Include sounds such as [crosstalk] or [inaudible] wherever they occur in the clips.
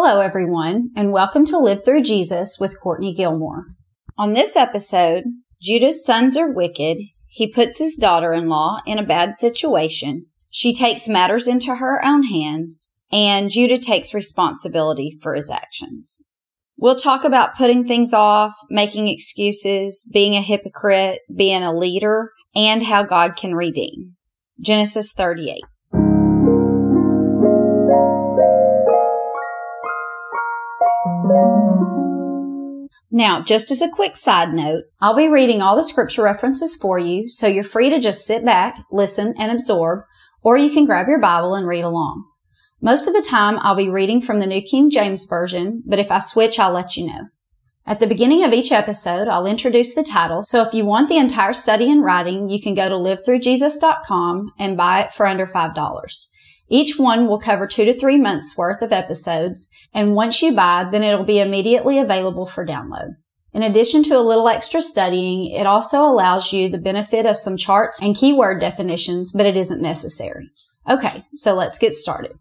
Hello, everyone, and welcome to Live Through Jesus with Courtney Gilmore. On this episode, Judah's sons are wicked. He puts his daughter in law in a bad situation. She takes matters into her own hands, and Judah takes responsibility for his actions. We'll talk about putting things off, making excuses, being a hypocrite, being a leader, and how God can redeem. Genesis 38. Now, just as a quick side note, I'll be reading all the scripture references for you, so you're free to just sit back, listen, and absorb, or you can grab your Bible and read along. Most of the time, I'll be reading from the New King James Version, but if I switch, I'll let you know. At the beginning of each episode, I'll introduce the title, so if you want the entire study in writing, you can go to livethroughjesus.com and buy it for under $5. Each one will cover two to three months worth of episodes, and once you buy, then it'll be immediately available for download. In addition to a little extra studying, it also allows you the benefit of some charts and keyword definitions, but it isn't necessary. Okay, so let's get started.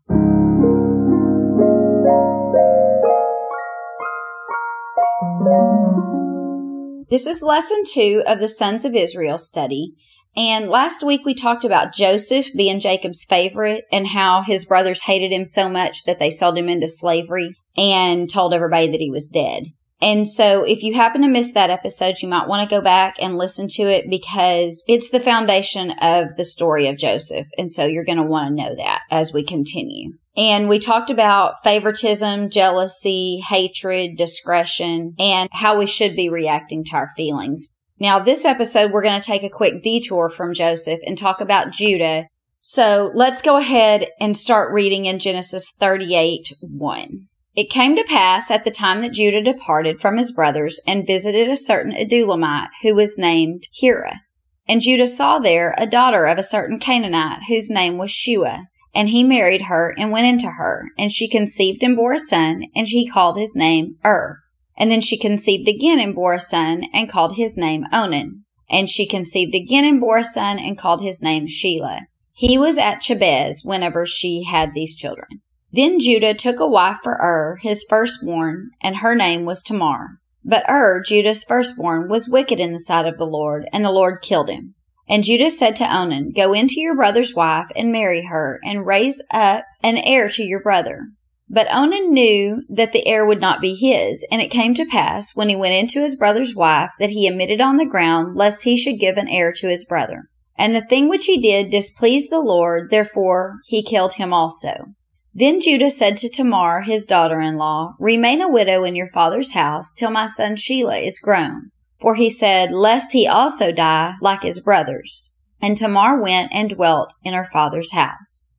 This is lesson two of the Sons of Israel study, and last week we talked about Joseph being Jacob's favorite and how his brothers hated him so much that they sold him into slavery and told everybody that he was dead. And so if you happen to miss that episode, you might want to go back and listen to it because it's the foundation of the story of Joseph. And so you're going to want to know that as we continue. And we talked about favoritism, jealousy, hatred, discretion, and how we should be reacting to our feelings. Now, this episode, we're going to take a quick detour from Joseph and talk about Judah. So let's go ahead and start reading in Genesis 38 1. It came to pass at the time that Judah departed from his brothers and visited a certain Adullamite who was named Hira. And Judah saw there a daughter of a certain Canaanite whose name was Shua. And he married her and went into her. And she conceived and bore a son, and he called his name Ur. And then she conceived again and bore a son and called his name Onan. And she conceived again and bore a son and called his name Shelah. He was at Jabez whenever she had these children. Then Judah took a wife for Ur, his firstborn, and her name was Tamar. But Ur, Judah's firstborn, was wicked in the sight of the Lord, and the Lord killed him. And Judah said to Onan, Go into your brother's wife and marry her, and raise up an heir to your brother. But Onan knew that the heir would not be his, and it came to pass, when he went into his brother's wife, that he emitted on the ground, lest he should give an heir to his brother. And the thing which he did displeased the Lord, therefore he killed him also. Then Judah said to Tamar, his daughter in law, Remain a widow in your father's house till my son Shelah is grown. For he said, Lest he also die like his brothers. And Tamar went and dwelt in her father's house.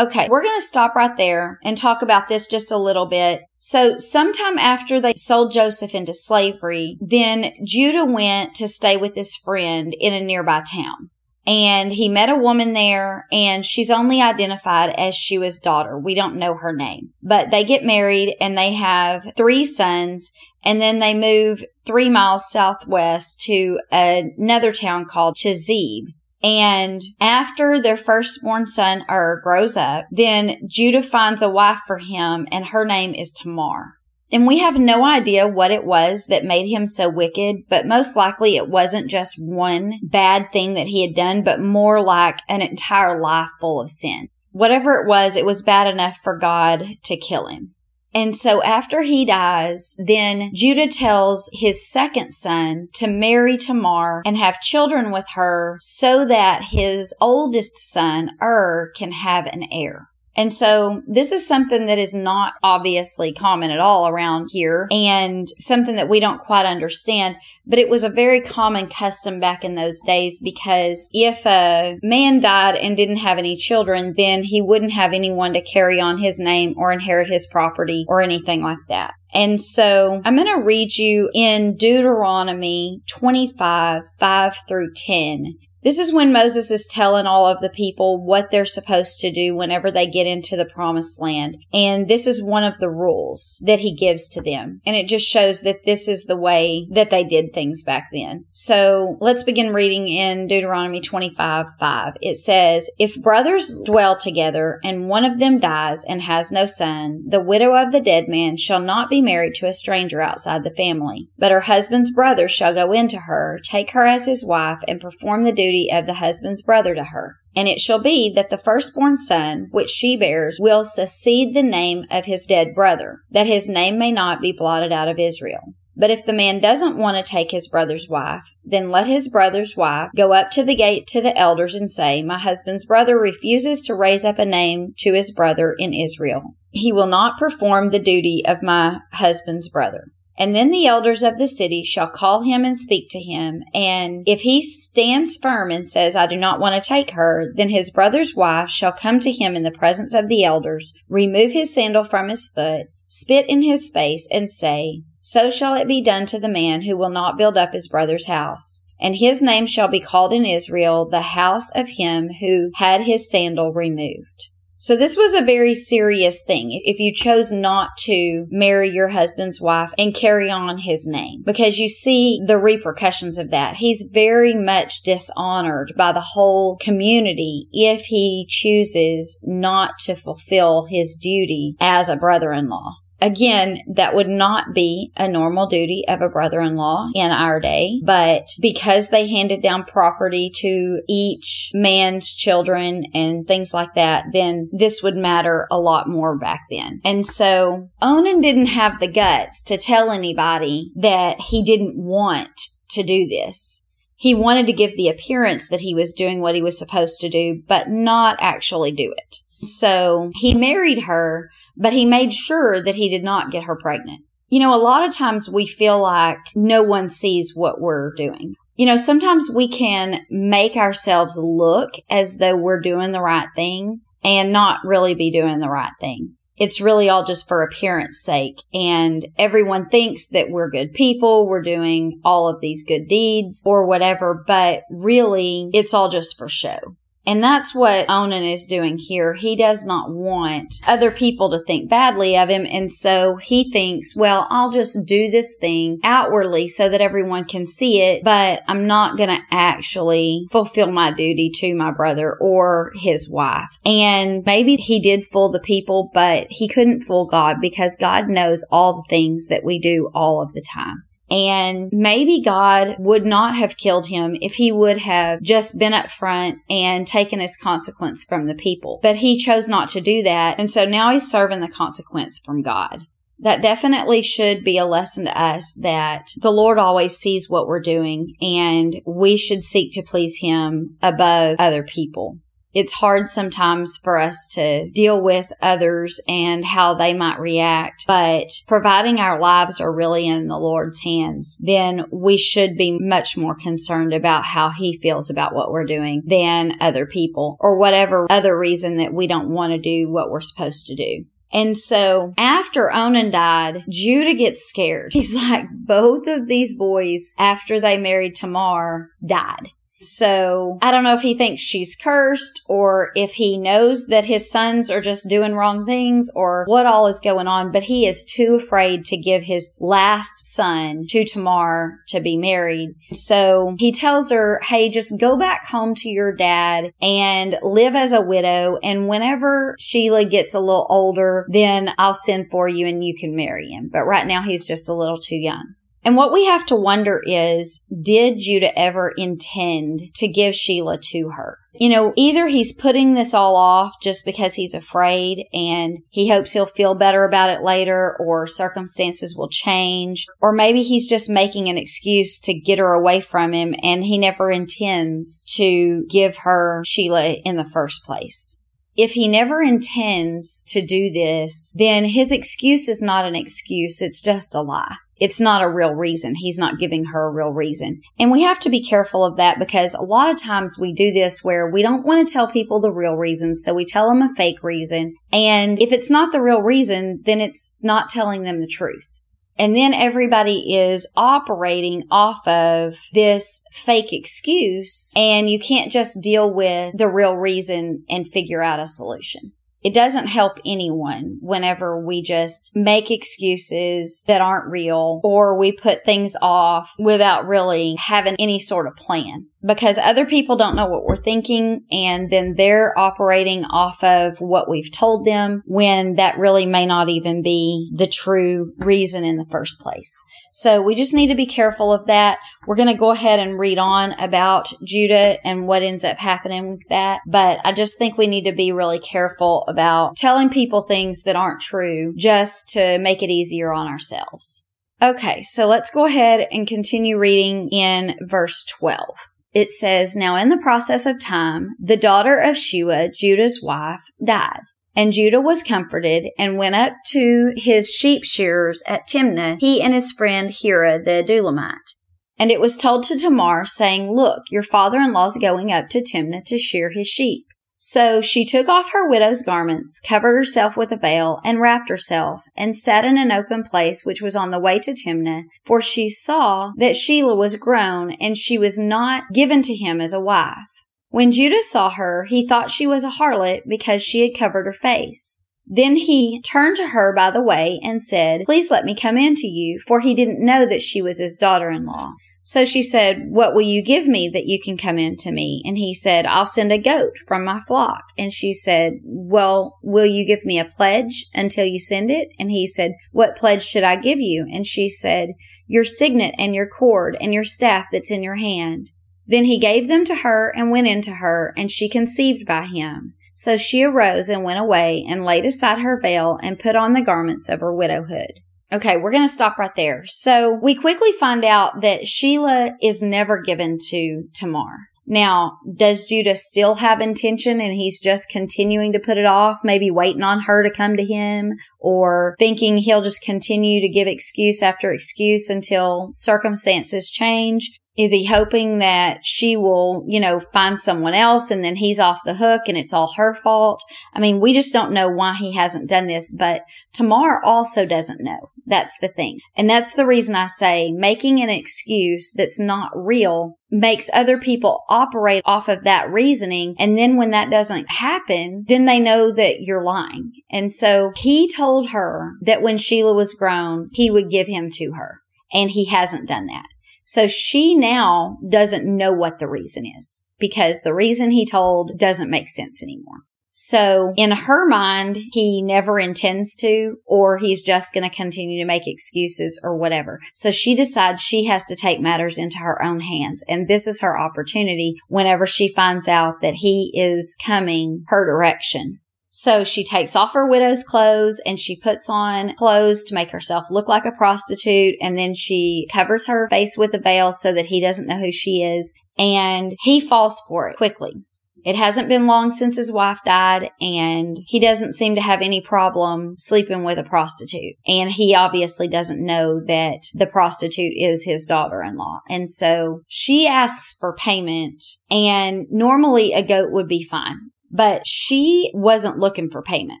Okay, we're going to stop right there and talk about this just a little bit. So, sometime after they sold Joseph into slavery, then Judah went to stay with his friend in a nearby town. And he met a woman there, and she's only identified as Shua's daughter. We don't know her name. But they get married and they have three sons, and then they move three miles southwest to another town called Chezib. And after their firstborn son Ur grows up, then Judah finds a wife for him and her name is Tamar. And we have no idea what it was that made him so wicked, but most likely it wasn't just one bad thing that he had done, but more like an entire life full of sin. Whatever it was, it was bad enough for God to kill him. And so after he dies, then Judah tells his second son to marry Tamar and have children with her so that his oldest son, Ur, can have an heir. And so this is something that is not obviously common at all around here and something that we don't quite understand, but it was a very common custom back in those days because if a man died and didn't have any children, then he wouldn't have anyone to carry on his name or inherit his property or anything like that. And so I'm going to read you in Deuteronomy 25, 5 through 10 This is when Moses is telling all of the people what they're supposed to do whenever they get into the promised land. And this is one of the rules that he gives to them. And it just shows that this is the way that they did things back then. So let's begin reading in Deuteronomy 25 5. It says, If brothers dwell together and one of them dies and has no son, the widow of the dead man shall not be married to a stranger outside the family, but her husband's brother shall go into her, take her as his wife, and perform the duty duty of the husband's brother to her. And it shall be that the firstborn son, which she bears, will succeed the name of his dead brother, that his name may not be blotted out of Israel. But if the man doesn't want to take his brother's wife, then let his brother's wife go up to the gate to the elders and say, My husband's brother refuses to raise up a name to his brother in Israel. He will not perform the duty of my husband's brother. And then the elders of the city shall call him and speak to him. And if he stands firm and says, I do not want to take her, then his brother's wife shall come to him in the presence of the elders, remove his sandal from his foot, spit in his face, and say, So shall it be done to the man who will not build up his brother's house. And his name shall be called in Israel the house of him who had his sandal removed. So this was a very serious thing if you chose not to marry your husband's wife and carry on his name because you see the repercussions of that. He's very much dishonored by the whole community if he chooses not to fulfill his duty as a brother-in-law. Again, that would not be a normal duty of a brother-in-law in our day, but because they handed down property to each man's children and things like that, then this would matter a lot more back then. And so Onan didn't have the guts to tell anybody that he didn't want to do this. He wanted to give the appearance that he was doing what he was supposed to do, but not actually do it. So he married her, but he made sure that he did not get her pregnant. You know, a lot of times we feel like no one sees what we're doing. You know, sometimes we can make ourselves look as though we're doing the right thing and not really be doing the right thing. It's really all just for appearance sake. And everyone thinks that we're good people. We're doing all of these good deeds or whatever, but really it's all just for show. And that's what Onan is doing here. He does not want other people to think badly of him. And so he thinks, well, I'll just do this thing outwardly so that everyone can see it, but I'm not going to actually fulfill my duty to my brother or his wife. And maybe he did fool the people, but he couldn't fool God because God knows all the things that we do all of the time. And maybe God would not have killed him if he would have just been up front and taken his consequence from the people. But he chose not to do that. And so now he's serving the consequence from God. That definitely should be a lesson to us that the Lord always sees what we're doing and we should seek to please him above other people it's hard sometimes for us to deal with others and how they might react, but providing our lives are really in the Lord's hands, then we should be much more concerned about how he feels about what we're doing than other people or whatever other reason that we don't want to do what we're supposed to do. And so after Onan died, Judah gets scared. [laughs] He's like, both of these boys, after they married Tamar, died. So I don't know if he thinks she's cursed or if he knows that his sons are just doing wrong things or what all is going on, but he is too afraid to give his last son to Tamar to be married. So he tells her, Hey, just go back home to your dad and live as a widow. And whenever Shelah gets a little older, then I'll send for you and you can marry him. But right now he's just a little too young. And what we have to wonder is, did Judah ever intend to give Shelah to her? You know, either he's putting this all off just because he's afraid and he hopes he'll feel better about it later or circumstances will change, or maybe he's just making an excuse to get her away from him and he never intends to give her Shelah in the first place if he never intends to do this, then his excuse is not an excuse. It's just a lie it's not a real reason. He's not giving her a real reason. And we have to be careful of that because a lot of times we do this where we don't want to tell people the real reasons. So we tell them a fake reason. And if it's not the real reason, then it's not telling them the truth. And then everybody is operating off of this fake excuse and you can't just deal with the real reason and figure out a solution it doesn't help anyone whenever we just make excuses that aren't real or we put things off without really having any sort of plan because other people don't know what we're thinking and then they're operating off of what we've told them when that really may not even be the true reason in the first place. So we just need to be careful of that. We're going to go ahead and read on about Judah and what ends up happening with that. But I just think we need to be really careful about telling people things that aren't true just to make it easier on ourselves. Okay, so let's go ahead and continue reading in verse 12 it says, Now in the process of time, the daughter of Shua, Judah's wife, died. And Judah was comforted and went up to his sheep shearers at Timnah, he and his friend Hira the Adullamite. And it was told to Tamar, saying, Look, your father-in-law is going up to Timnah to shear his sheep. So she took off her widow's garments, covered herself with a veil, and wrapped herself, and sat in an open place which was on the way to Timnah, for she saw that Shelah was grown, and she was not given to him as a wife. When Judah saw her, he thought she was a harlot because she had covered her face. Then he turned to her by the way and said, Please let me come in to you, for he didn't know that she was his daughter-in-law. So she said, What will you give me that you can come in to me? And he said, I'll send a goat from my flock. And she said, Well, will you give me a pledge until you send it? And he said, What pledge should I give you? And she said, Your signet and your cord and your staff that's in your hand. Then he gave them to her and went into her, and she conceived by him. So she arose and went away and laid aside her veil and put on the garments of her widowhood. Okay, we're going to stop right there. So we quickly find out that Shelah is never given to Tamar. Now, does Judah still have intention and he's just continuing to put it off, maybe waiting on her to come to him or thinking he'll just continue to give excuse after excuse until circumstances change? Is he hoping that she will, you know, find someone else and then he's off the hook and it's all her fault? I mean, we just don't know why he hasn't done this, but Tamar also doesn't know. That's the thing. And that's the reason I say making an excuse that's not real makes other people operate off of that reasoning. And then when that doesn't happen, then they know that you're lying. And so he told her that when Shelah was grown, he would give him to her. And he hasn't done that. So she now doesn't know what the reason is because the reason he told doesn't make sense anymore. So in her mind, he never intends to, or he's just going to continue to make excuses or whatever. So she decides she has to take matters into her own hands. And this is her opportunity whenever she finds out that he is coming her direction. So she takes off her widow's clothes and she puts on clothes to make herself look like a prostitute. And then she covers her face with a veil so that he doesn't know who she is. And he falls for it quickly. It hasn't been long since his wife died and he doesn't seem to have any problem sleeping with a prostitute. And he obviously doesn't know that the prostitute is his daughter-in-law. And so she asks for payment and normally a goat would be fine but she wasn't looking for payment,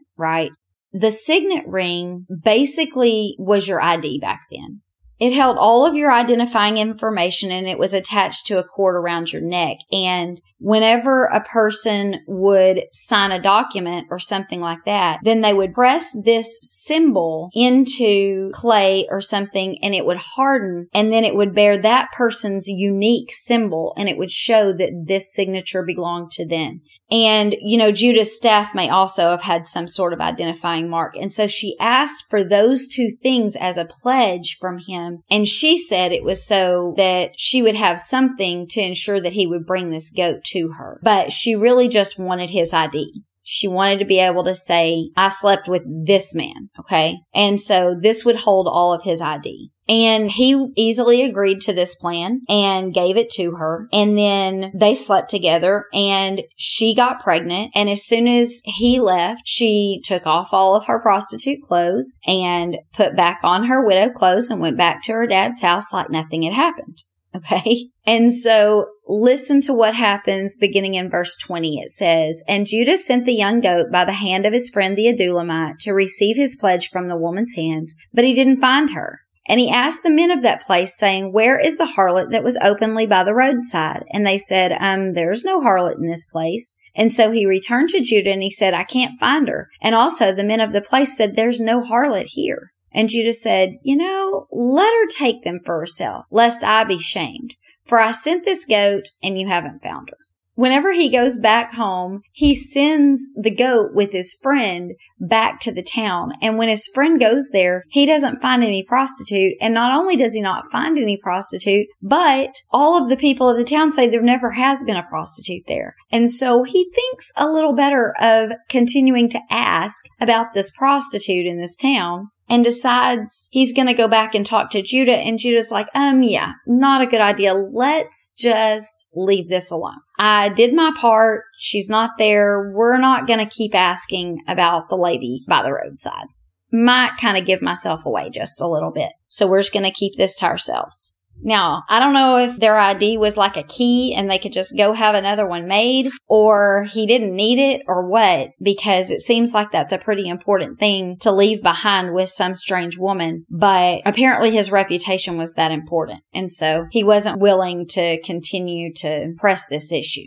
right? The signet ring basically was your ID back then. It held all of your identifying information and it was attached to a cord around your neck. And whenever a person would sign a document or something like that, then they would press this symbol into clay or something and it would harden and then it would bear that person's unique symbol and it would show that this signature belonged to them. And, you know, Judah's staff may also have had some sort of identifying mark. And so she asked for those two things as a pledge from him and she said it was so that she would have something to ensure that he would bring this goat to her. But she really just wanted his ID. She wanted to be able to say, I slept with this man. Okay. And so this would hold all of his ID. And he easily agreed to this plan and gave it to her. And then they slept together and she got pregnant. And as soon as he left, she took off all of her prostitute clothes and put back on her widow clothes and went back to her dad's house like nothing had happened. [laughs] Okay. And so listen to what happens beginning in verse 20. It says, And Judah sent the young goat by the hand of his friend the Adullamite to receive his pledge from the woman's hand, but he didn't find her. And he asked the men of that place, saying, Where is the harlot that was openly by the roadside? And they said, Um, there's no harlot in this place. And so he returned to Judah and he said, I can't find her. And also the men of the place said, There's no harlot here. And Judah said, You know, let her take them for herself, lest I be shamed. For I sent this goat and you haven't found her whenever he goes back home, he sends the goat with his friend back to the town. And when his friend goes there, he doesn't find any prostitute. And not only does he not find any prostitute, but all of the people of the town say there never has been a prostitute there. And so he thinks a little better of continuing to ask about this prostitute in this town and decides he's going to go back and talk to Judah. And Judah's like, um, yeah, not a good idea. Let's just leave this alone. I did my part. She's not there. We're not going to keep asking about the lady by the roadside. Might kind of give myself away just a little bit. So we're just going to keep this to ourselves. Now, I don't know if their ID was like a key and they could just go have another one made or he didn't need it or what, because it seems like that's a pretty important thing to leave behind with some strange woman. But apparently his reputation was that important. And so he wasn't willing to continue to press this issue.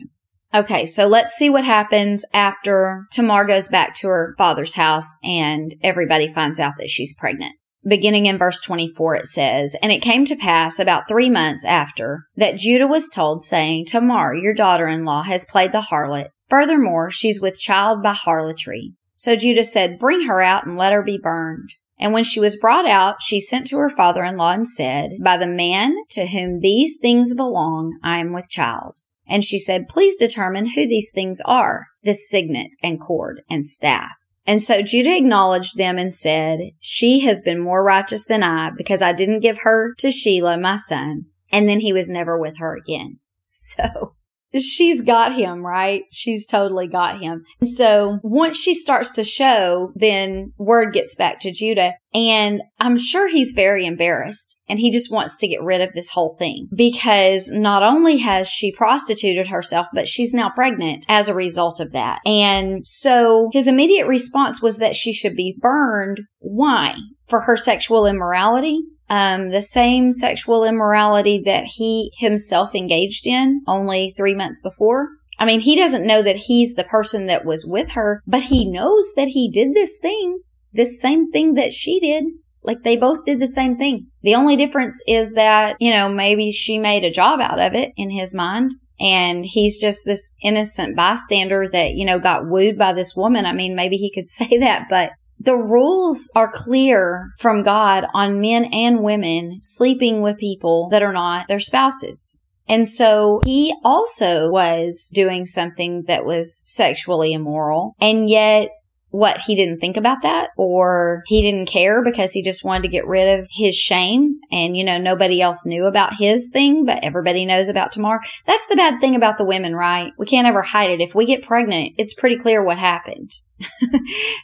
Okay, so let's see what happens after Tamar goes back to her father's house and everybody finds out that she's pregnant beginning in verse 24, it says, And it came to pass about three months after that Judah was told, saying, Tamar, your daughter in law, has played the harlot. Furthermore, she's with child by harlotry. So Judah said, Bring her out and let her be burned. And when she was brought out, she sent to her father in law and said, By the man to whom these things belong, I am with child. And she said, Please determine who these things are, this signet and cord and staff. And so Judah acknowledged them and said, She has been more righteous than I because I didn't give her to Shelah, my son. And then he was never with her again. [laughs] So she's got him, right? She's totally got him. So once she starts to show, then word gets back to Judah and I'm sure he's very embarrassed and he just wants to get rid of this whole thing because not only has she prostituted herself, but she's now pregnant as a result of that. And so his immediate response was that she should be burned. Why? For her sexual immorality? um, the same sexual immorality that he himself engaged in only three months before. I mean, he doesn't know that he's the person that was with her, but he knows that he did this thing, this same thing that she did. Like they both did the same thing. The only difference is that, you know, maybe she made a job out of it in his mind. And he's just this innocent bystander that, you know, got wooed by this woman. I mean, maybe he could [laughs] say that, but the rules are clear from God on men and women sleeping with people that are not their spouses. And so he also was doing something that was sexually immoral. And yet what he didn't think about that or he didn't care because he just wanted to get rid of his shame and you know nobody else knew about his thing but everybody knows about Tamar. That's the bad thing about the women right? We can't ever hide it. If we get pregnant it's pretty clear what happened. [laughs]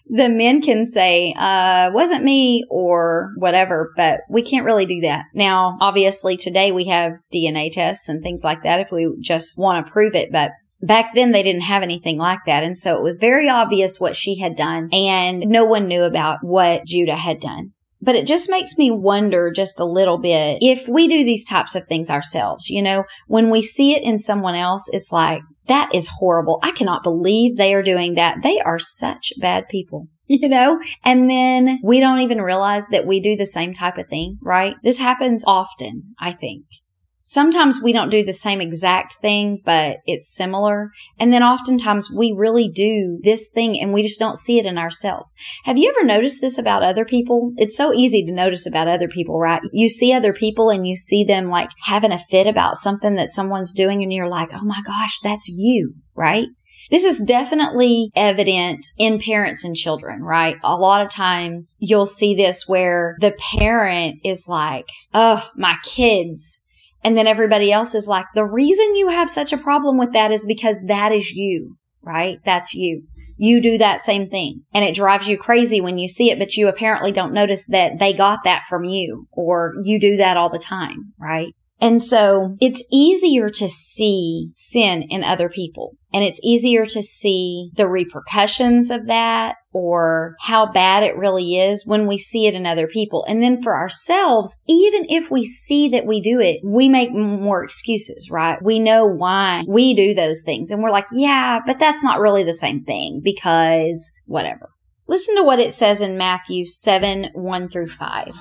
The men can say uh wasn't me or whatever but we can't really do that. Now obviously today we have dna tests and things like that if we just want to prove it but Back then they didn't have anything like that. And so it was very obvious what she had done and no one knew about what Judah had done. But it just makes me wonder just a little bit if we do these types of things ourselves, you know, when we see it in someone else, it's like, that is horrible. I cannot believe they are doing that. They are such bad people [laughs] you know? And then we don't even realize that we do the same type of thing, right? This happens often, I think. Sometimes we don't do the same exact thing, but it's similar. And then oftentimes we really do this thing and we just don't see it in ourselves. Have you ever noticed this about other people? It's so easy to notice about other people, right? You see other people and you see them like having a fit about something that someone's doing and you're like, oh my gosh, that's you, right? This is definitely evident in parents and children, right? A lot of times you'll see this where the parent is like, oh, my kids, and then everybody else is like, the reason you have such a problem with that is because that is you, right? That's you. You do that same thing and it drives you crazy when you see it, but you apparently don't notice that they got that from you or you do that all the time, right? And so it's easier to see sin in other people and it's easier to see the repercussions of that or how bad it really is when we see it in other people. And then for ourselves, even if we see that we do it, we make more excuses, right? We know why we do those things and we're like, yeah, but that's not really the same thing because whatever. Listen to what it says in Matthew 7, 1 through 5.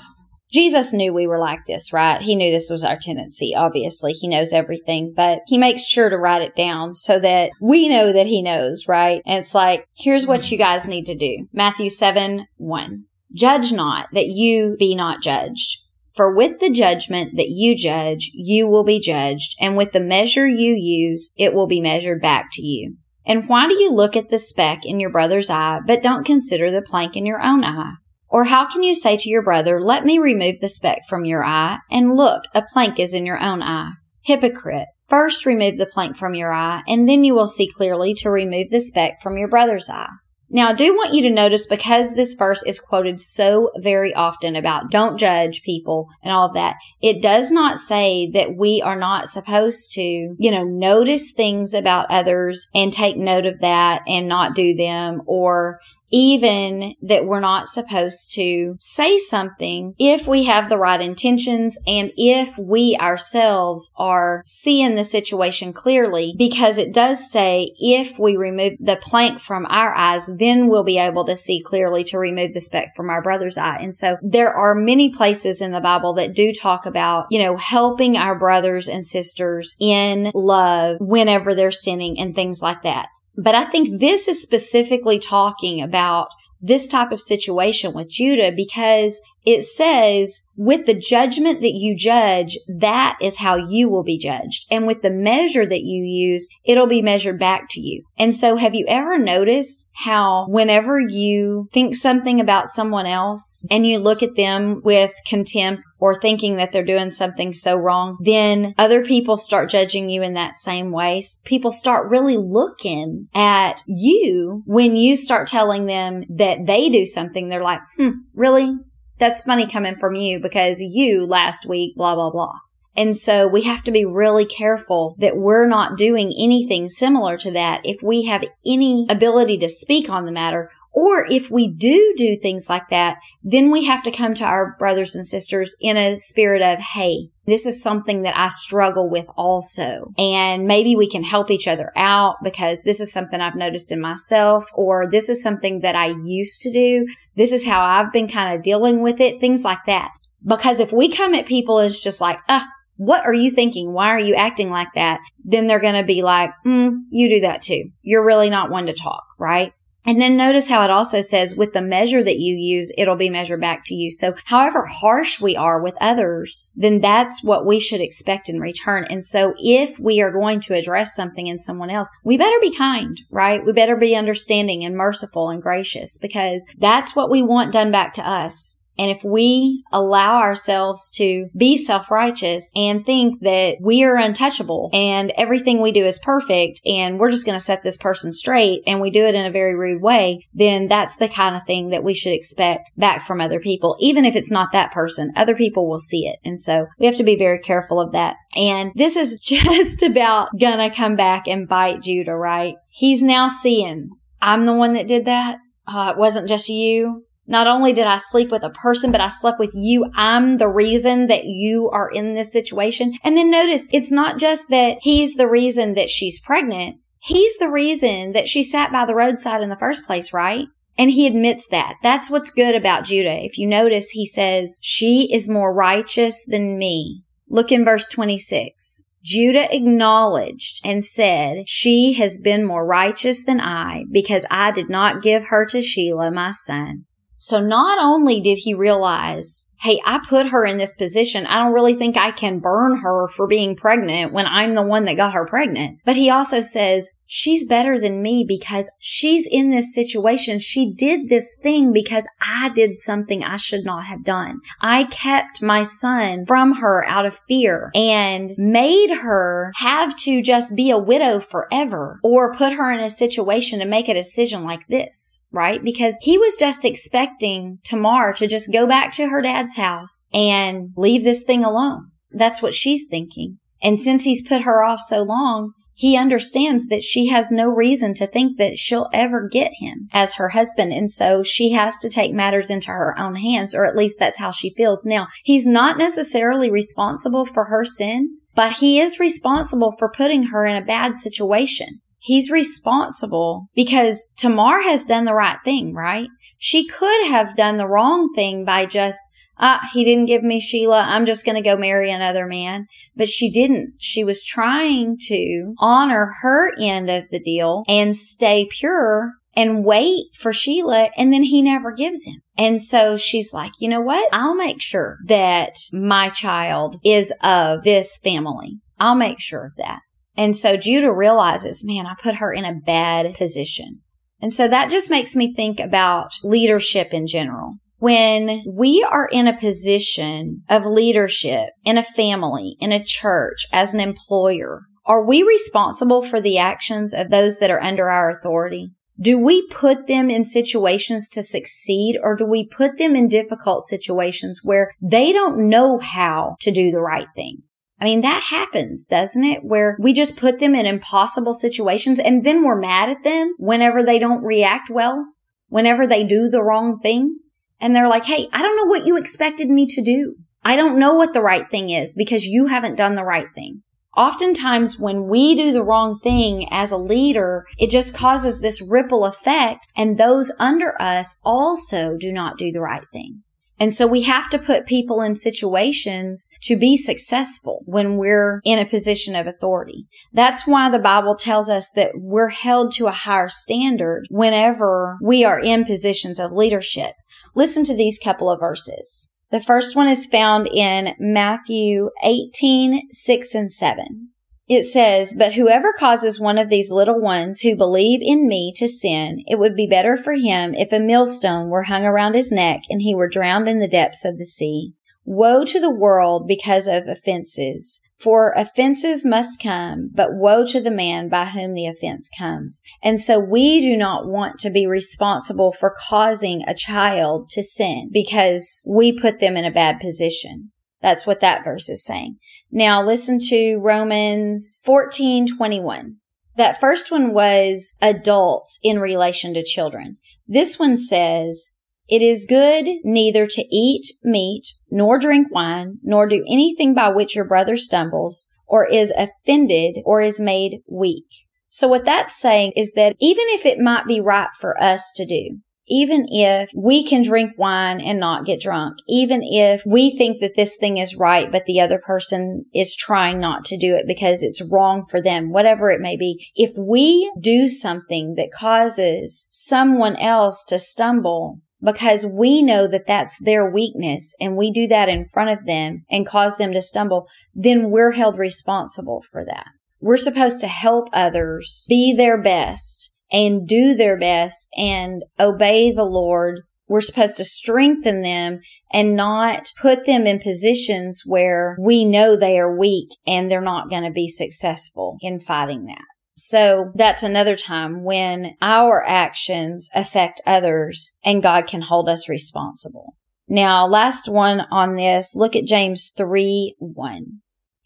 Jesus knew we were like this, right? He knew this was our tendency. Obviously, he knows everything, but he makes sure to write it down so that we know that he knows, right? And it's like, here's what you guys need to do. Matthew 7, 1. Judge not that you be not judged. For with the judgment that you judge, you will be judged, and with the measure you use, it will be measured back to you. And why do you look at the speck in your brother's eye, but don't consider the plank in your own eye? Or how can you say to your brother, let me remove the speck from your eye, and look, a plank is in your own eye? Hypocrite. First remove the plank from your eye, and then you will see clearly to remove the speck from your brother's eye. Now, I do want you to notice because this verse is quoted so very often about don't judge people and all of that, it does not say that we are not supposed to, you know, notice things about others and take note of that and not do them or even that we're not supposed to say something if we have the right intentions and if we ourselves are seeing the situation clearly, because it does say if we remove the plank from our eyes, then we'll be able to see clearly to remove the speck from our brother's eye. And so there are many places in the Bible that do talk about, you know, helping our brothers and sisters in love whenever they're sinning and things like that. But I think this is specifically talking about this type of situation with Judah because it says, with the judgment that you judge, that is how you will be judged. And with the measure that you use, it'll be measured back to you. And so have you ever noticed how whenever you think something about someone else and you look at them with contempt or thinking that they're doing something so wrong, then other people start judging you in that same way. People start really looking at you when you start telling them that they do something. They're like, hmm, really? That's funny coming from you because you last week, blah, blah, blah. And so we have to be really careful that we're not doing anything similar to that. If we have any ability to speak on the matter, or if we do do things like that, then we have to come to our brothers and sisters in a spirit of, Hey, this is something that I struggle with also. And maybe we can help each other out because this is something I've noticed in myself, or this is something that I used to do. This is how I've been kind of dealing with it, things like that. Because if we come at people as just like, ah, what are you thinking? Why are you acting like that? Then they're going to be like, mm, you do that too. You're really not one to talk, right? And then notice how it also says with the measure that you use, it'll be measured back to you. So however harsh we are with others, then that's what we should expect in return. And so if we are going to address something in someone else, we better be kind, right? We better be understanding and merciful and gracious because that's what we want done back to us. And if we allow ourselves to be self-righteous and think that we are untouchable and everything we do is perfect and we're just going to set this person straight and we do it in a very rude way, then that's the kind of thing that we should expect back from other people. Even if it's not that person, other people will see it. And so we have to be very careful of that. And this is [laughs] just about gonna come back and bite Judah, right? He's now seeing I'm the one that did that. Uh, it wasn't just you. Not only did I sleep with a person, but I slept with you. I'm the reason that you are in this situation. And then notice it's not just that he's the reason that she's pregnant. He's the reason that she sat by the roadside in the first place, right? And he admits that. That's what's good about Judah. If you notice, he says, she is more righteous than me. Look in verse 26. Judah acknowledged and said, She has been more righteous than I because I did not give her to Shelah, my son. So not only did he realize hey, I put her in this position. I don't really think I can burn her for being pregnant when I'm the one that got her pregnant. But he also says, she's better than me because she's in this situation. She did this thing because I did something I should not have done. I kept my son from her out of fear and made her have to just be a widow forever or put her in a situation to make a decision like this, right? Because he was just expecting Tamar to just go back to her dad's house and leave this thing alone. That's what she's thinking. And since he's put her off so long, he understands that she has no reason to think that she'll ever get him as her husband. And so she has to take matters into her own hands, or at least that's how she feels. Now, he's not necessarily responsible for her sin, but he is responsible for putting her in a bad situation. He's responsible because Tamar has done the right thing, right? She could have done the wrong thing by just ah, he didn't give me Shelah. I'm just going to go marry another man. But she didn't. She was trying to honor her end of the deal and stay pure and wait for Shelah. And then he never gives him. And so she's like, you know what? I'll make sure that my child is of this family. I'll make sure of that. And so Judah realizes, man, I put her in a bad position. And so that just makes me think about leadership in general when we are in a position of leadership in a family, in a church, as an employer, are we responsible for the actions of those that are under our authority? Do we put them in situations to succeed or do we put them in difficult situations where they don't know how to do the right thing? I mean, that happens, doesn't it? Where we just put them in impossible situations and then we're mad at them whenever they don't react well, whenever they do the wrong thing and they're like, Hey, I don't know what you expected me to do. I don't know what the right thing is because you haven't done the right thing. Oftentimes when we do the wrong thing as a leader, it just causes this ripple effect and those under us also do not do the right thing. And so we have to put people in situations to be successful when we're in a position of authority. That's why the Bible tells us that we're held to a higher standard whenever we are in positions of leadership. Listen to these couple of verses. The first one is found in Matthew 18, 6 and 7. It says, But whoever causes one of these little ones who believe in me to sin, it would be better for him if a millstone were hung around his neck and he were drowned in the depths of the sea. Woe to the world because of offenses. For offenses must come, but woe to the man by whom the offense comes. And so we do not want to be responsible for causing a child to sin because we put them in a bad position. That's what that verse is saying. Now listen to Romans 14, 21. That first one was adults in relation to children. This one says, it is good neither to eat meat, nor drink wine, nor do anything by which your brother stumbles, or is offended, or is made weak. So what that's saying is that even if it might be right for us to do, even if we can drink wine and not get drunk, even if we think that this thing is right, but the other person is trying not to do it because it's wrong for them, whatever it may be, if we do something that causes someone else to stumble, because we know that that's their weakness and we do that in front of them and cause them to stumble, then we're held responsible for that. We're supposed to help others be their best and do their best and obey the Lord. We're supposed to strengthen them and not put them in positions where we know they are weak and they're not going to be successful in fighting that. So that's another time when our actions affect others and God can hold us responsible. Now, last one on this, look at James 3 1.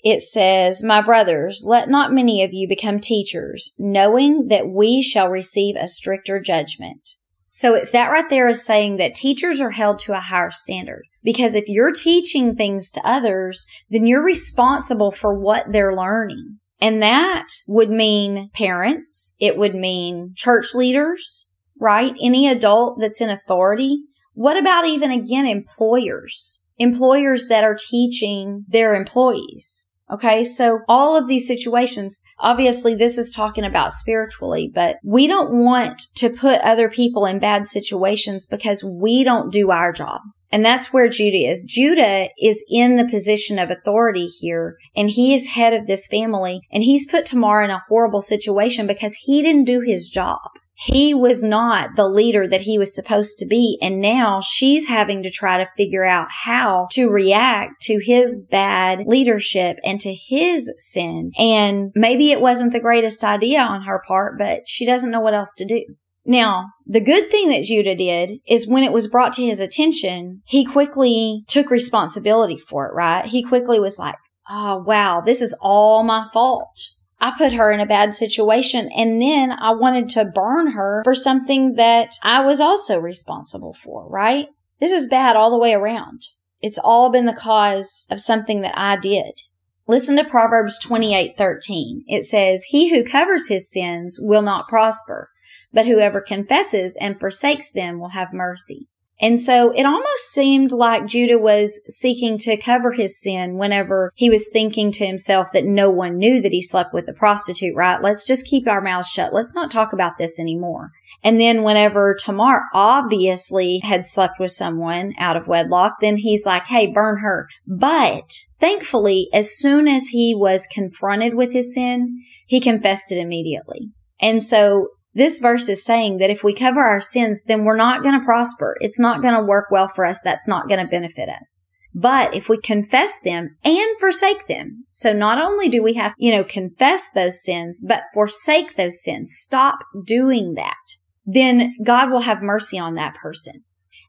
It says, My brothers, let not many of you become teachers, knowing that we shall receive a stricter judgment. So it's that right there is saying that teachers are held to a higher standard. Because if you're teaching things to others, then you're responsible for what they're learning. And that would mean parents. It would mean church leaders, right? Any adult that's in authority. What about even again employers? Employers that are teaching their employees. Okay. So all of these situations, obviously this is talking about spiritually, but we don't want to put other people in bad situations because we don't do our job. And that's where Judah is. Judah is in the position of authority here, and he is head of this family, and he's put Tamar in a horrible situation because he didn't do his job. He was not the leader that he was supposed to be. And now she's having to try to figure out how to react to his bad leadership and to his sin. And maybe it wasn't the greatest idea on her part, but she doesn't know what else to do. Now, the good thing that Judah did is when it was brought to his attention, he quickly took responsibility for it, right? He quickly was like, Oh, wow, this is all my fault. I put her in a bad situation and then I wanted to burn her for something that I was also responsible for, right? This is bad all the way around. It's all been the cause of something that I did. Listen to Proverbs 28:13. It says, "He who covers his sins will not prosper, but whoever confesses and forsakes them will have mercy." And so it almost seemed like Judah was seeking to cover his sin whenever he was thinking to himself that no one knew that he slept with a prostitute, right? Let's just keep our mouths shut. Let's not talk about this anymore. And then whenever Tamar obviously had slept with someone out of wedlock, then he's like, Hey, burn her. But thankfully, as soon as he was confronted with his sin, he confessed it immediately. And so this verse is saying that if we cover our sins, then we're not going to prosper. It's not going to work well for us. That's not going to benefit us. But if we confess them and forsake them, so not only do we have, you know, confess those sins, but forsake those sins, stop doing that, then God will have mercy on that person.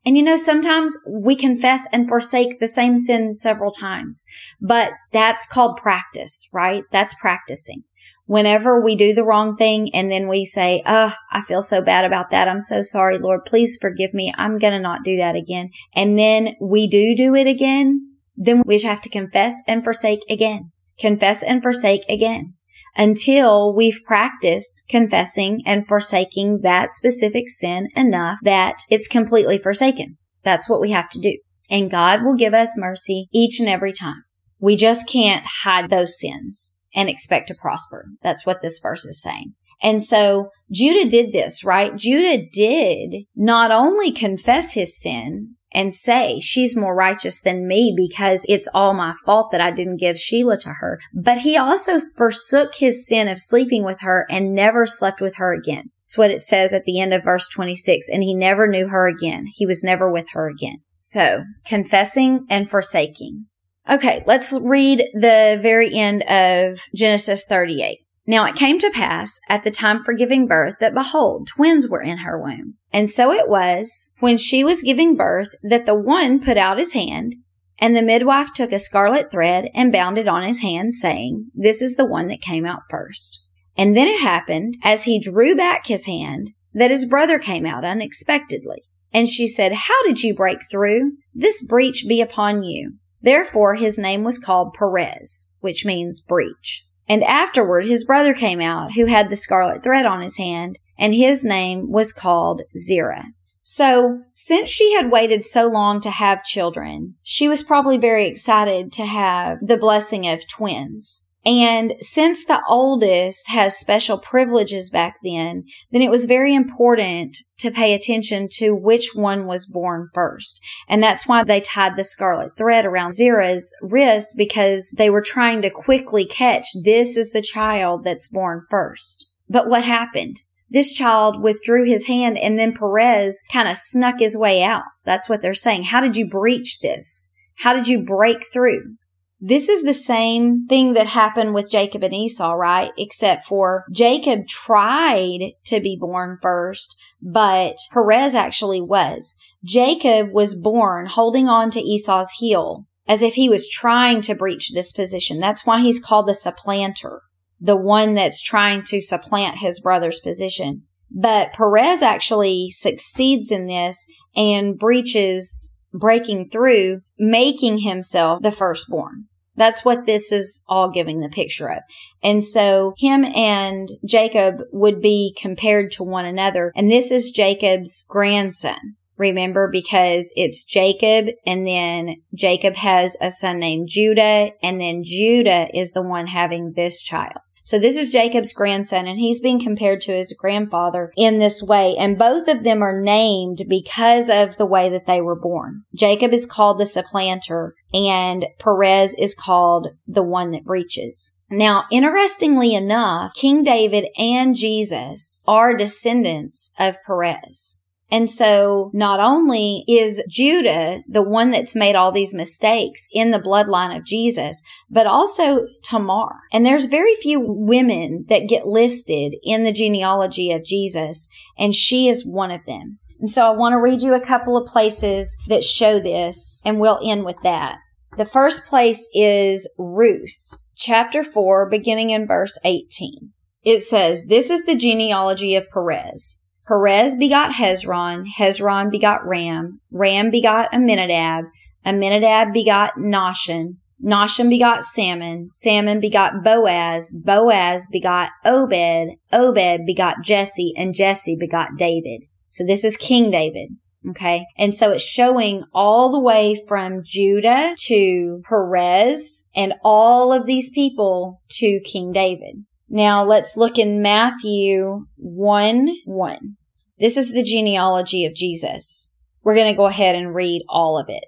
And you know, sometimes we confess and forsake the same sin several times, but that's called practice, right? That's practicing whenever we do the wrong thing and then we say, Oh, I feel so bad about that. I'm so sorry, Lord. Please forgive me. I'm going to not do that again. And then we do do it again. Then we have to confess and forsake again, confess and forsake again until we've practiced confessing and forsaking that specific sin enough that it's completely forsaken. That's what we have to do. And God will give us mercy each and every time. We just can't hide those sins and expect to prosper. That's what this verse is saying. And so Judah did this, right? Judah did not only confess his sin and say, she's more righteous than me because it's all my fault that I didn't give Shelah to her. But he also forsook his sin of sleeping with her and never slept with her again. That's what it says at the end of verse 26. And he never knew her again. He was never with her again. So confessing and forsaking. Okay, let's read the very end of Genesis 38. Now it came to pass at the time for giving birth that behold, twins were in her womb. And so it was when she was giving birth that the one put out his hand and the midwife took a scarlet thread and bound it on his hand saying, this is the one that came out first. And then it happened as he drew back his hand that his brother came out unexpectedly. And she said, how did you break through? This breach be upon you. Therefore, his name was called Perez, which means breach. And afterward, his brother came out who had the scarlet thread on his hand, and his name was called Zerah. So, since she had waited so long to have children, she was probably very excited to have the blessing of twins. And since the oldest has special privileges back then, then it was very important to pay attention to which one was born first. And that's why they tied the scarlet thread around Zerah's wrist because they were trying to quickly catch this is the child that's born first. But what happened? This child withdrew his hand and then Perez kind of snuck his way out. That's what they're saying. How did you breach this? How did you break through? This is the same thing that happened with Jacob and Esau, right? Except for Jacob tried to be born first, but Perez actually was. Jacob was born holding on to Esau's heel as if he was trying to breach this position. That's why he's called the supplanter, the one that's trying to supplant his brother's position. But Perez actually succeeds in this and breaches breaking through, making himself the firstborn. That's what this is all giving the picture of. And so him and Jacob would be compared to one another. And this is Jacob's grandson. Remember, because it's Jacob and then Jacob has a son named Judah and then Judah is the one having this child. So this is Jacob's grandson and he's being compared to his grandfather in this way. And both of them are named because of the way that they were born. Jacob is called the supplanter and Perez is called the one that breaches. Now, interestingly enough, King David and Jesus are descendants of Perez. And so not only is Judah the one that's made all these mistakes in the bloodline of Jesus, but also Tamar. And there's very few women that get listed in the genealogy of Jesus, and she is one of them. And so I want to read you a couple of places that show this, and we'll end with that. The first place is Ruth. chapter 4, beginning in verse 18. It says, This is the genealogy of Perez. Perez begot Hezron, Hezron begot Ram, Ram begot Amminadab, Amminadab begot Nahshon, Nahshon begot Salmon, Salmon begot Boaz, Boaz begot Obed, Obed begot Jesse, and Jesse begot David. So this is King David. Okay. And so it's showing all the way from Judah to Perez and all of these people to King David. Now let's look in Matthew 1 1. This is the genealogy of Jesus. We're going to go ahead and read all of it.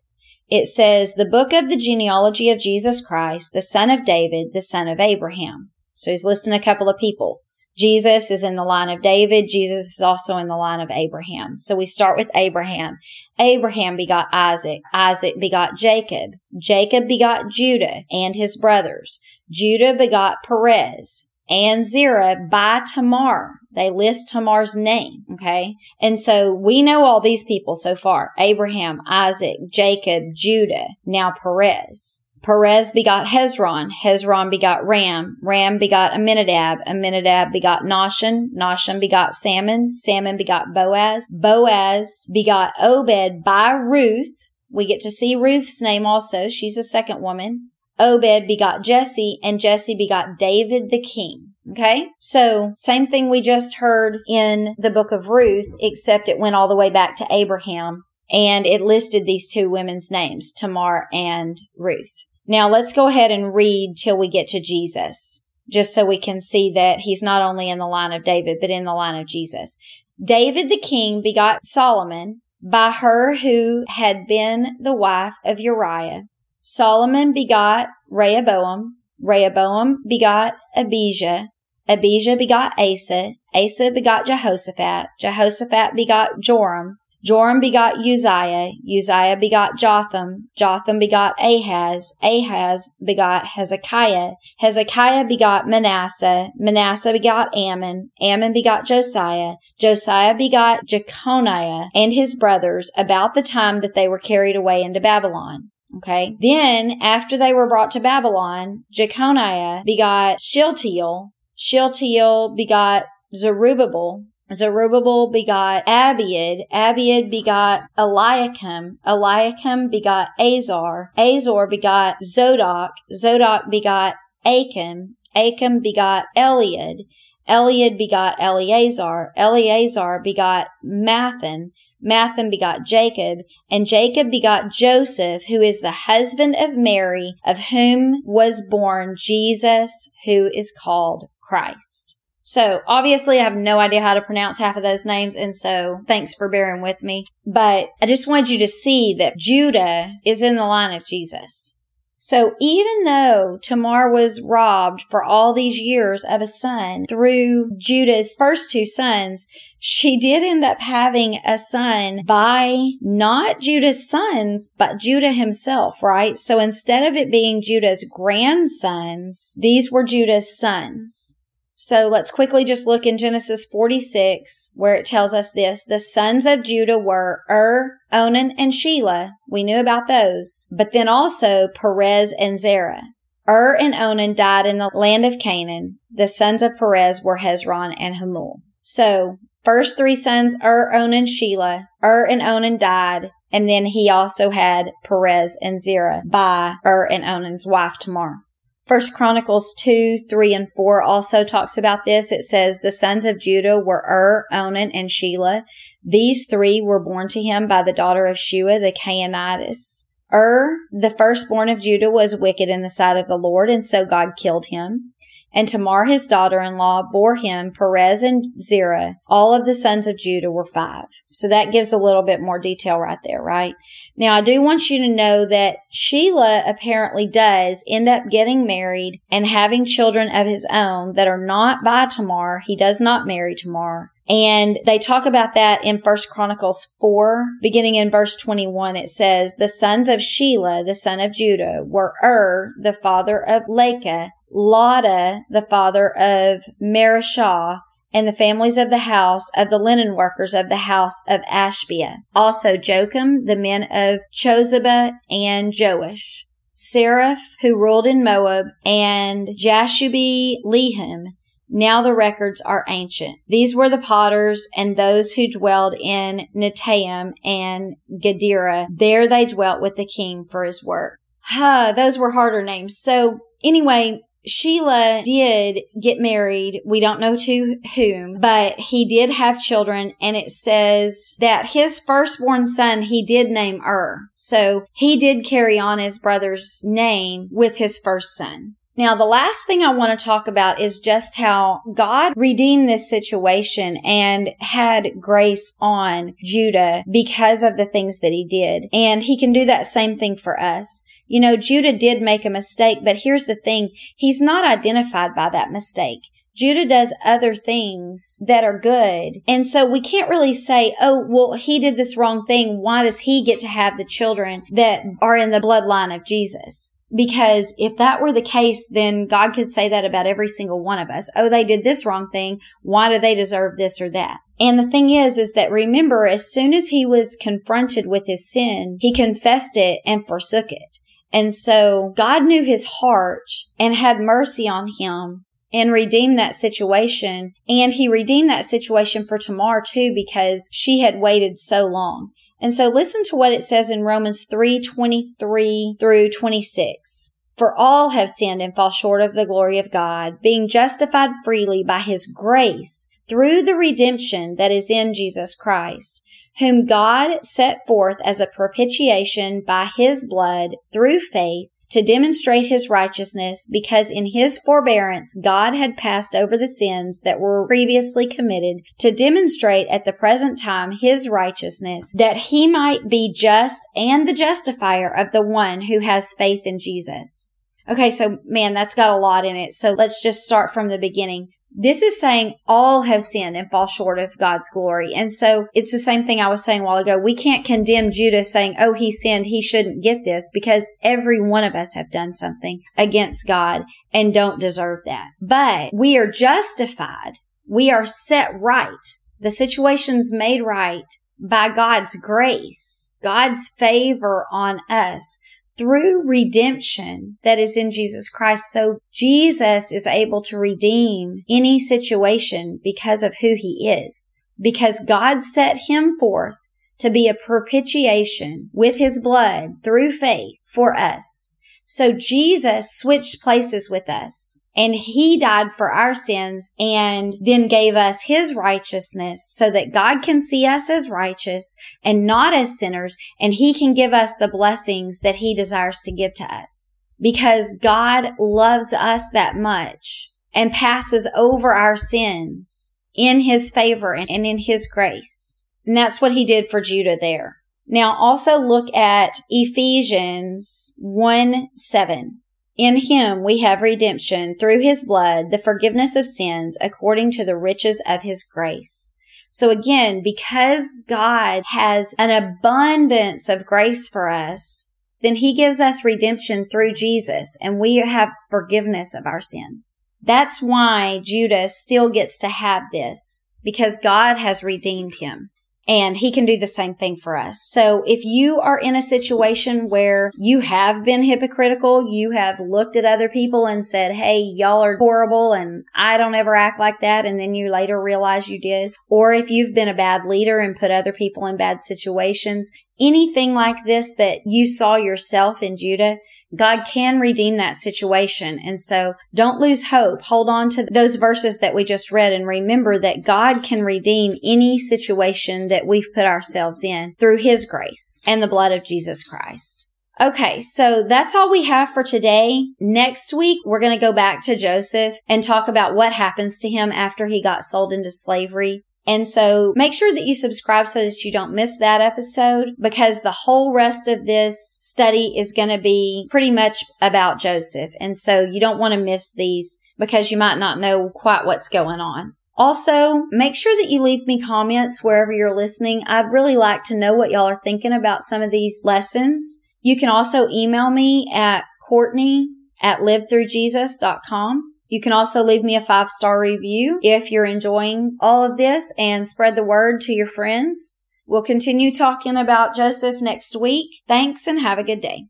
It says, the book of the genealogy of Jesus Christ, the son of David, the son of Abraham. So he's listing a couple of people. Jesus is in the line of David. Jesus is also in the line of Abraham. So we start with Abraham. Abraham begot Isaac. Isaac begot Jacob. Jacob begot Judah and his brothers. Judah begot Perez and Zerah by Tamar. They list Tamar's name. Okay. And so we know all these people so far. Abraham, Isaac, Jacob, Judah, now Perez. Perez begot Hezron. Hezron begot Ram. Ram begot Amminadab. Amminadab begot Nahshon. Nahshon begot Salmon. Salmon begot Boaz. Boaz begot Obed by Ruth. We get to see Ruth's name also. She's the second woman. Obed begot Jesse and Jesse begot David the king. Okay. So same thing we just heard in the book of Ruth, except it went all the way back to Abraham and it listed these two women's names, Tamar and Ruth. Now let's go ahead and read till we get to Jesus, just so we can see that he's not only in the line of David, but in the line of Jesus. David the king begot Solomon by her who had been the wife of Uriah. Solomon begot Rehoboam. Rehoboam begot Abijah. Abijah begot Asa. Asa begot Jehoshaphat. Jehoshaphat begot Joram. Joram begot Uzziah. Uzziah begot Jotham. Jotham begot Ahaz. Ahaz begot Hezekiah. Hezekiah begot Manasseh. Manasseh begot Amon. Amon begot Josiah. Josiah begot Jeconiah and his brothers about the time that they were carried away into Babylon. Okay. Then after they were brought to Babylon, Jeconiah begot Shealtiel. Shealtiel begot Zerubbabel. Zerubbabel begot Abiud. Abiud begot Eliakim. Eliakim begot Azor. Azor begot Zadok. Zadok begot Achim. Achim begot Eliud. Eliud begot Eleazar. Eleazar begot Matthan. Matthan begot Jacob, and Jacob begot Joseph, who is the husband of Mary, of whom was born Jesus, who is called Christ. So obviously I have no idea how to pronounce half of those names. And so thanks for bearing with me. But I just wanted you to see that Judah is in the line of Jesus. So even though Tamar was robbed for all these years of a son through Judah's first two sons, she did end up having a son by not Judah's sons, but Judah himself, right? So instead of it being Judah's grandsons, these were Judah's sons. So let's quickly just look in Genesis 46 where it tells us this. The sons of Judah were Ur, Onan, and Shelah. We knew about those. But then also Perez and Zerah. Ur and Onan died in the land of Canaan. The sons of Perez were Hezron and Hamul. So first three sons, Ur, Onan, and Shelah. Ur and Onan died. And then he also had Perez and Zerah by Ur and Onan's wife Tamar. First Chronicles 2, 3, and 4 also talks about this. It says, The sons of Judah were Ur, Onan, and Shelah. These three were born to him by the daughter of Shua the Canaanitess. Ur, the firstborn of Judah, was wicked in the sight of the Lord, and so God killed him. And Tamar, his daughter-in-law, bore him Perez and Zerah. All of the sons of Judah were five. So that gives a little bit more detail right there, right? Now I do want you to know that Shelah apparently does end up getting married and having children of his own that are not by Tamar. He does not marry Tamar. And they talk about that in First Chronicles 4, beginning in verse 21. It says, The sons of Shelah, the son of Judah, were Ur, the father of Lecah, Laadah, the father of Mareshah, and the families of the house of the linen workers of the house of Ashbea. Also Jokim, the men of Chozeba and Joash. Saraph, who ruled in Moab, and Jashubi Lehem. Now the records are ancient. These were the potters and those who dwelled in Netaim and Gederah. There they dwelt with the king for his work. Huh, those were harder names. So anyway, Shelah did get married. We don't know to whom, but he did have children and it says that his firstborn son he did name Ur. So he did carry on his brother's name with his first son. Now, the last thing I want to talk about is just how God redeemed this situation and had grace on Judah because of the things that he did. And he can do that same thing for us. You know, Judah did make a mistake, but here's the thing. He's not identified by that mistake. Judah does other things that are good. And so we can't really say, oh, well, he did this wrong thing. Why does he get to have the children that are in the bloodline of Jesus? Because if that were the case, then God could say that about every single one of us. Oh, they did this wrong thing. Why do they deserve this or that? And the thing is, is that remember, as soon as he was confronted with his sin, he confessed it and forsook it. And so God knew his heart and had mercy on him and redeemed that situation. And he redeemed that situation for Tamar too because she had waited so long. And so listen to what it says in Romans 3, 23 through 26. For all have sinned and fall short of the glory of God, being justified freely by his grace through the redemption that is in Jesus Christ whom God set forth as a propitiation by his blood through faith to demonstrate his righteousness because in his forbearance God had passed over the sins that were previously committed to demonstrate at the present time his righteousness that he might be just and the justifier of the one who has faith in Jesus. Okay, so man, that's got a lot in it. So let's just start from the beginning. This is saying all have sinned and fall short of God's glory. And so it's the same thing I was saying a while ago. We can't condemn Judah saying, oh, he sinned. He shouldn't get this because every one of us have done something against God and don't deserve that. But we are justified. We are set right. The situation's made right by God's grace, God's favor on us through redemption that is in Jesus Christ. So Jesus is able to redeem any situation because of who he is, because God set him forth to be a propitiation with his blood through faith for us. So Jesus switched places with us and he died for our sins and then gave us his righteousness so that God can see us as righteous and not as sinners and he can give us the blessings that he desires to give to us because God loves us that much and passes over our sins in his favor and in his grace. And that's what he did for Judah there. Now also look at Ephesians 1 7. In him we have redemption through his blood, the forgiveness of sins according to the riches of his grace. So again, because God has an abundance of grace for us, then he gives us redemption through Jesus and we have forgiveness of our sins. That's why Judah still gets to have this because God has redeemed him and he can do the same thing for us. So if you are in a situation where you have been hypocritical, you have looked at other people and said, Hey, y'all are horrible and I don't ever act like that. And then you later realize you did. Or if you've been a bad leader and put other people in bad situations, anything like this that you saw yourself in Judah, God can redeem that situation. And so don't lose hope. Hold on to those verses that we just read and remember that God can redeem any situation that we've put ourselves in through his grace and the blood of Jesus Christ. Okay, so that's all we have for today. Next week, we're going to go back to Joseph and talk about what happens to him after he got sold into slavery. And so make sure that you subscribe so that you don't miss that episode because the whole rest of this study is going to be pretty much about Joseph. And so you don't want to miss these because you might not know quite what's going on. Also, make sure that you leave me comments wherever you're listening. I'd really like to know what y'all are thinking about some of these lessons. You can also email me at Courtney at livethroughjesus.com. You can also leave me a five star review if you're enjoying all of this and spread the word to your friends. We'll continue talking about Joseph next week. Thanks and have a good day.